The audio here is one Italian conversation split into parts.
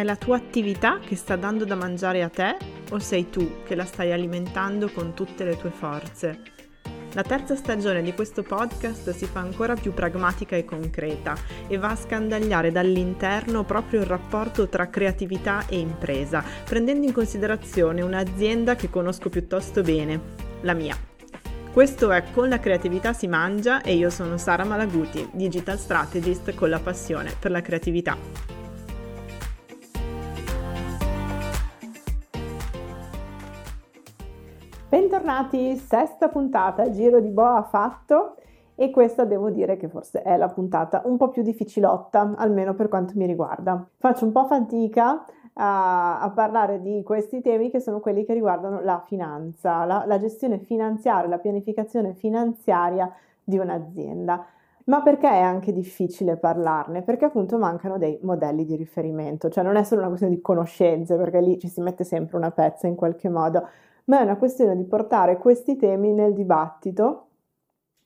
È la tua attività che sta dando da mangiare a te o sei tu che la stai alimentando con tutte le tue forze? La terza stagione di questo podcast si fa ancora più pragmatica e concreta e va a scandagliare dall'interno proprio il rapporto tra creatività e impresa, prendendo in considerazione un'azienda che conosco piuttosto bene, la mia. Questo è Con la creatività si mangia e io sono Sara Malaguti, digital strategist con la passione per la creatività. Bentornati, sesta puntata, giro di boa fatto e questa devo dire che forse è la puntata un po' più difficilotta, almeno per quanto mi riguarda. Faccio un po' fatica a, a parlare di questi temi che sono quelli che riguardano la finanza, la, la gestione finanziaria, la pianificazione finanziaria di un'azienda. Ma perché è anche difficile parlarne? Perché appunto mancano dei modelli di riferimento, cioè non è solo una questione di conoscenze, perché lì ci si mette sempre una pezza in qualche modo, ma è una questione di portare questi temi nel dibattito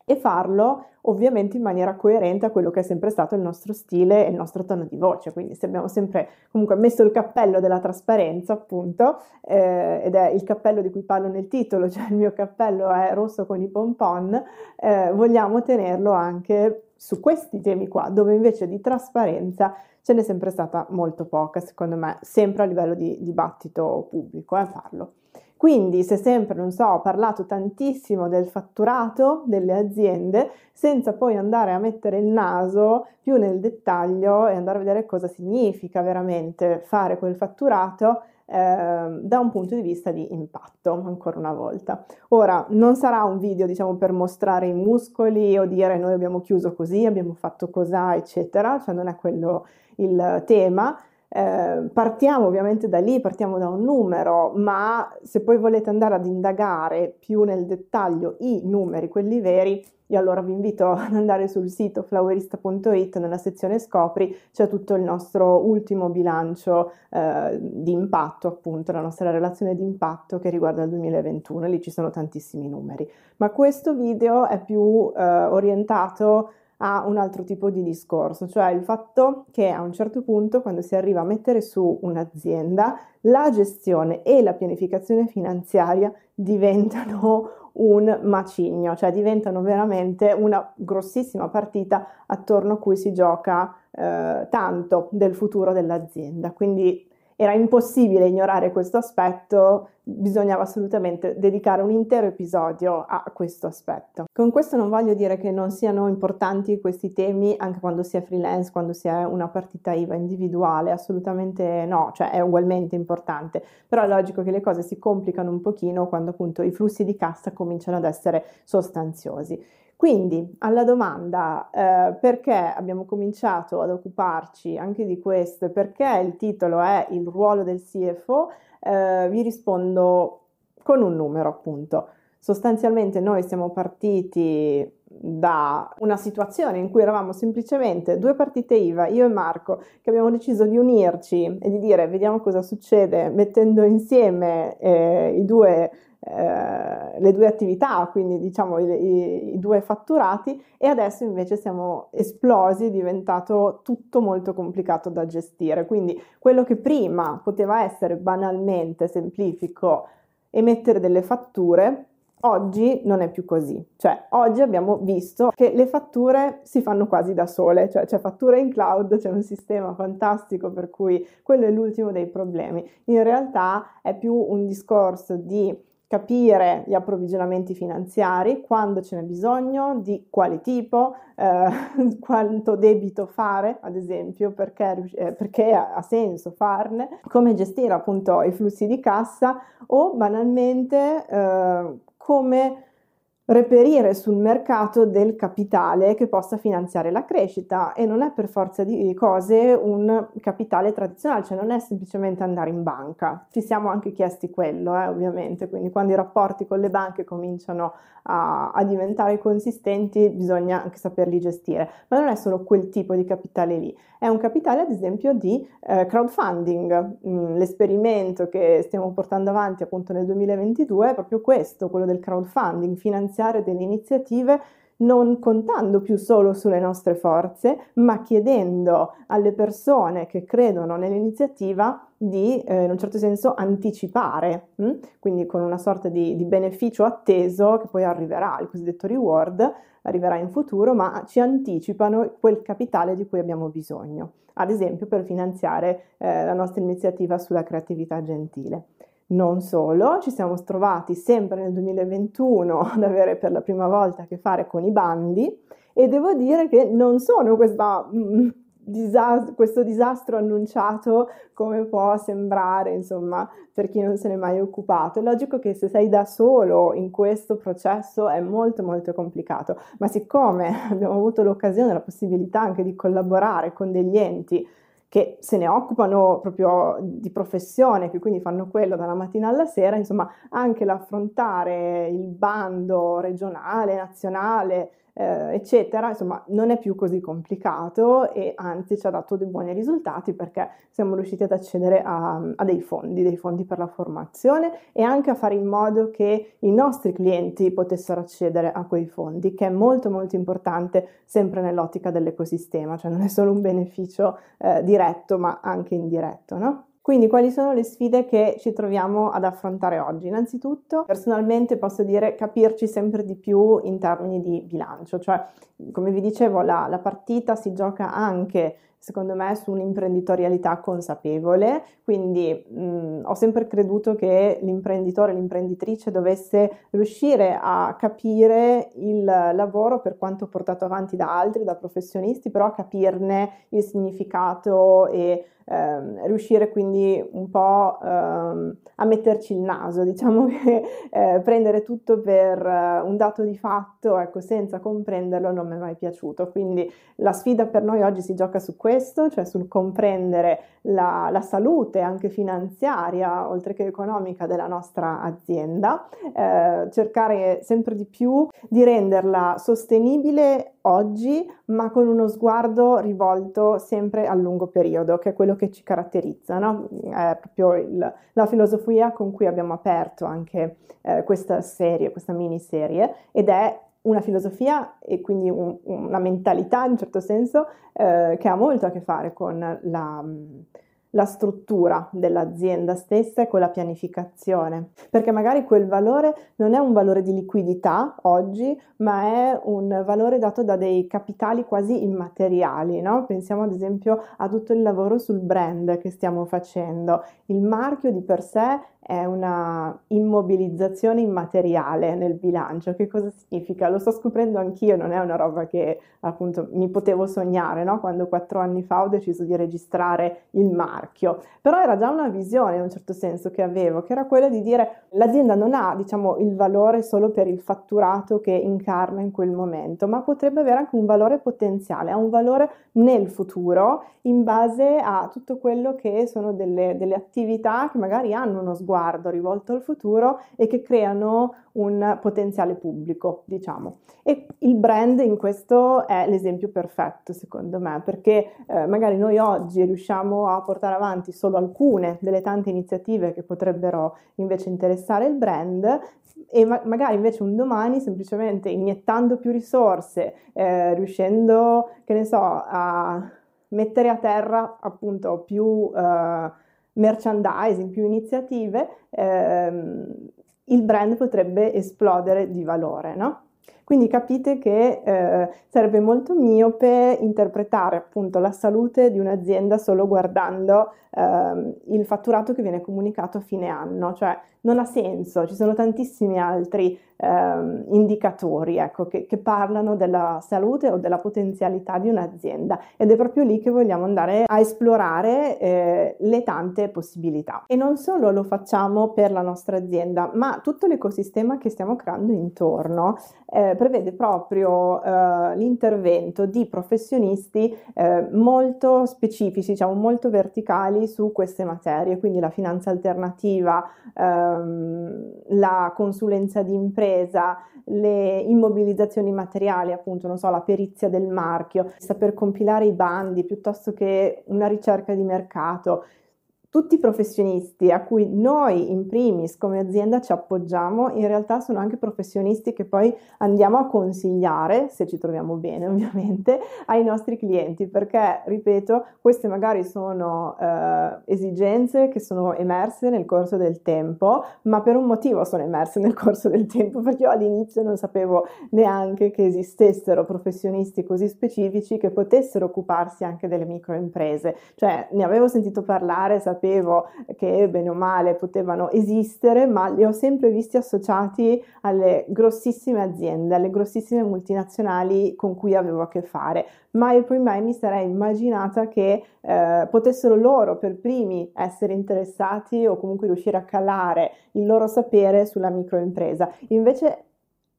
e farlo ovviamente in maniera coerente a quello che è sempre stato il nostro stile e il nostro tono di voce. Quindi se abbiamo sempre comunque messo il cappello della trasparenza, appunto, eh, ed è il cappello di cui parlo nel titolo, cioè il mio cappello è rosso con i pompon, eh, vogliamo tenerlo anche su questi temi qua, dove invece di trasparenza ce n'è sempre stata molto poca, secondo me, sempre a livello di dibattito pubblico, eh, farlo. Quindi se sempre, non so, ho parlato tantissimo del fatturato delle aziende, senza poi andare a mettere il naso più nel dettaglio e andare a vedere cosa significa veramente fare quel fatturato, eh, da un punto di vista di impatto, ancora una volta. Ora, non sarà un video, diciamo, per mostrare i muscoli o dire noi abbiamo chiuso così, abbiamo fatto cos'ha, eccetera, cioè non è quello il tema, eh, partiamo ovviamente da lì, partiamo da un numero, ma se poi volete andare ad indagare più nel dettaglio i numeri, quelli veri, io allora vi invito ad andare sul sito flowerista.it, nella sezione scopri c'è tutto il nostro ultimo bilancio eh, di impatto, appunto la nostra relazione di impatto che riguarda il 2021, lì ci sono tantissimi numeri. Ma questo video è più eh, orientato a un altro tipo di discorso, cioè il fatto che a un certo punto, quando si arriva a mettere su un'azienda, la gestione e la pianificazione finanziaria diventano un macigno, cioè diventano veramente una grossissima partita attorno a cui si gioca eh, tanto del futuro dell'azienda. Quindi era impossibile ignorare questo aspetto, bisognava assolutamente dedicare un intero episodio a questo aspetto. Con questo non voglio dire che non siano importanti questi temi anche quando si è freelance, quando si è una partita IVA individuale, assolutamente no, cioè è ugualmente importante, però è logico che le cose si complicano un pochino quando appunto i flussi di cassa cominciano ad essere sostanziosi. Quindi alla domanda eh, perché abbiamo cominciato ad occuparci anche di questo e perché il titolo è il ruolo del CFO, eh, vi rispondo con un numero appunto. Sostanzialmente noi siamo partiti da una situazione in cui eravamo semplicemente due partite IVA, io e Marco, che abbiamo deciso di unirci e di dire vediamo cosa succede mettendo insieme eh, i due eh, le due attività, quindi diciamo i, i, i, due fatturati e adesso invece siamo esplosi, è diventato tutto molto complicato da gestire. Quindi quello che prima poteva essere banalmente semplifico emettere delle fatture, Oggi non è più così, cioè oggi abbiamo visto che le fatture si fanno quasi da sole, cioè c'è fattura in cloud, c'è un sistema fantastico per cui quello è l'ultimo dei problemi. In realtà è più un discorso di capire gli approvvigionamenti finanziari, quando ce n'è bisogno, di quale tipo, eh, quanto debito fare, ad esempio, perché, eh, perché ha senso farne, come gestire appunto i flussi di cassa o banalmente eh, come reperire sul mercato del capitale che possa finanziare la crescita e non è per forza di cose un capitale tradizionale, cioè non è semplicemente andare in banca. Ci siamo anche chiesti quello, eh, ovviamente, quindi quando i rapporti con le banche cominciano a, a, diventare consistenti bisogna anche saperli gestire, ma non è solo quel tipo di capitale lì, è un capitale ad esempio di eh, crowdfunding. Mm, l'esperimento che stiamo portando avanti appunto nel 2022 è proprio questo, quello del crowdfunding, finanziare delle iniziative non contando più solo sulle nostre forze, ma chiedendo alle persone che credono nell'iniziativa di, eh, in un certo senso, anticipare, hm? quindi con una sorta di, di beneficio atteso che poi arriverà, il cosiddetto reward, arriverà in futuro, ma ci anticipano quel capitale di cui abbiamo bisogno, ad esempio per finanziare eh, la nostra iniziativa sulla creatività gentile. Non solo, ci siamo trovati sempre nel 2021 ad avere per la prima volta a che fare con i bandi e devo dire che non sono questa mm, disastro, questo disastro annunciato come può sembrare, insomma, per chi non se n'è mai occupato. È logico che se sei da solo in questo processo è molto molto complicato, ma siccome abbiamo avuto l'occasione, la possibilità anche di collaborare con degli enti che se ne occupano proprio di professione, che quindi fanno quello dalla mattina alla sera, insomma, anche l'affrontare il bando regionale, nazionale, eh, eccetera, insomma non è più così complicato e anzi ci ha dato dei buoni risultati perché siamo riusciti ad accedere a, a dei fondi, dei fondi per la formazione e anche a fare in modo che i nostri clienti potessero accedere a quei fondi, che è molto molto importante sempre nell'ottica dell'ecosistema, cioè non è solo un beneficio eh, diretto ma anche indiretto, no? Quindi quali sono le sfide che ci troviamo ad affrontare oggi? Innanzitutto, personalmente posso dire capirci sempre di più in termini di bilancio, cioè come vi dicevo la, la partita si gioca anche secondo me su un'imprenditorialità consapevole, quindi mh, ho sempre creduto che l'imprenditore, l'imprenditrice dovesse riuscire a capire il lavoro per quanto portato avanti da altri, da professionisti, però a capirne il significato e ehm, riuscire quindi un po' ehm, a metterci il naso, diciamo che eh, prendere tutto per eh, un dato di fatto, ecco, senza comprenderlo non mi è mai piaciuto. Quindi la sfida per noi oggi si gioca su questo, cioè sul comprendere la, la salute anche finanziaria, oltre che economica, della nostra azienda, eh, cercare sempre di più di renderla sostenibile oggi, ma con uno sguardo rivolto sempre a lungo periodo, che è quello che ci caratterizza, no? È proprio il, la filosofia con cui abbiamo aperto anche eh, questa serie, questa miniserie, ed è una filosofia e quindi un, una mentalità in un certo senso eh, che ha molto a che fare con la la struttura dell'azienda stessa e con la pianificazione, perché magari quel valore non è un valore di liquidità oggi, ma è un valore dato da dei capitali quasi immateriali, no? Pensiamo ad esempio a tutto il lavoro sul brand che stiamo facendo. Il marchio di per sé è una immobilizzazione immateriale nel bilancio. Che cosa significa? Lo sto scoprendo anch'io, non è una roba che appunto mi potevo sognare, no? Quando quattro anni fa ho deciso di registrare il marchio. Però era già una visione in un certo senso che avevo, che era quella di dire l'azienda non ha, diciamo, il valore solo per il fatturato che incarna in quel momento, ma potrebbe avere anche un valore potenziale, ha un valore nel futuro in base a tutto quello che sono delle, delle attività che magari hanno uno sguardo rivolto al futuro e che creano un potenziale pubblico, diciamo. E il brand in questo è l'esempio perfetto, secondo me, perché eh, magari noi oggi riusciamo a portare avanti solo alcune delle tante iniziative che potrebbero invece interessare il brand e ma- magari invece un domani semplicemente iniettando più risorse, eh, riuscendo, che ne so, a mettere a terra appunto più eh, merchandising, più iniziative, ehm, il brand potrebbe esplodere di valore, no? Quindi capite che eh, sarebbe molto miope interpretare appunto la salute di un'azienda solo guardando eh, il fatturato che viene comunicato a fine anno, cioè non ha senso, ci sono tantissimi altri eh, indicatori ecco, che, che, parlano della salute o della potenzialità di un'azienda ed è proprio lì che vogliamo andare a esplorare eh, le tante possibilità. E non solo lo facciamo per la nostra azienda, ma tutto l'ecosistema che stiamo creando intorno eh, prevede proprio eh, l'intervento di professionisti eh, molto specifici, diciamo molto verticali su queste materie, quindi la finanza alternativa, ehm, la consulenza di impresa, le immobilizzazioni materiali, appunto, non so, la perizia del marchio, saper compilare i bandi piuttosto che una ricerca di mercato tutti i professionisti a cui noi in primis come azienda ci appoggiamo, in realtà sono anche professionisti che poi andiamo a consigliare, se ci troviamo bene ovviamente, ai nostri clienti, perché, ripeto, queste magari sono eh, esigenze che sono emerse nel corso del tempo, ma per un motivo sono emerse nel corso del tempo, perché io all'inizio non sapevo neanche che esistessero professionisti così specifici che potessero occuparsi anche delle microimprese, cioè ne avevo sentito parlare, sapevo sapevo che bene o male potevano esistere, ma li ho sempre visti associati alle grossissime aziende, alle grossissime multinazionali con cui avevo a che fare. Mai e poi mai mi sarei immaginata che eh, potessero loro per primi essere interessati o comunque riuscire a calare il loro sapere sulla microimpresa. Invece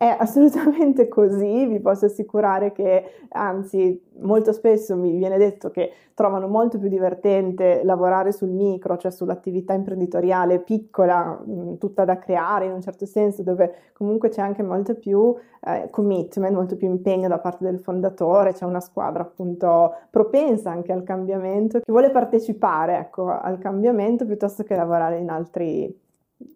è assolutamente così, vi posso assicurare che anzi molto spesso mi viene detto che trovano molto più divertente lavorare sul micro, cioè sull'attività imprenditoriale piccola, mh, tutta da creare in un certo senso, dove comunque c'è anche molto più eh, commitment, molto più impegno da parte del fondatore, c'è una squadra appunto propensa anche al cambiamento, che vuole partecipare ecco, al cambiamento piuttosto che lavorare in altri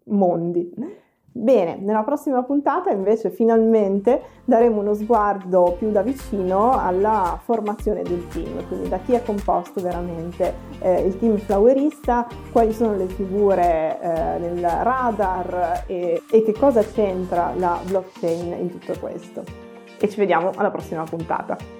mondi. Bene, nella prossima puntata invece finalmente daremo uno sguardo più da vicino alla formazione del team, quindi da chi è composto veramente eh, il team flowerista, quali sono le figure eh, nel radar e, e che cosa c'entra la blockchain in tutto questo. E ci vediamo alla prossima puntata.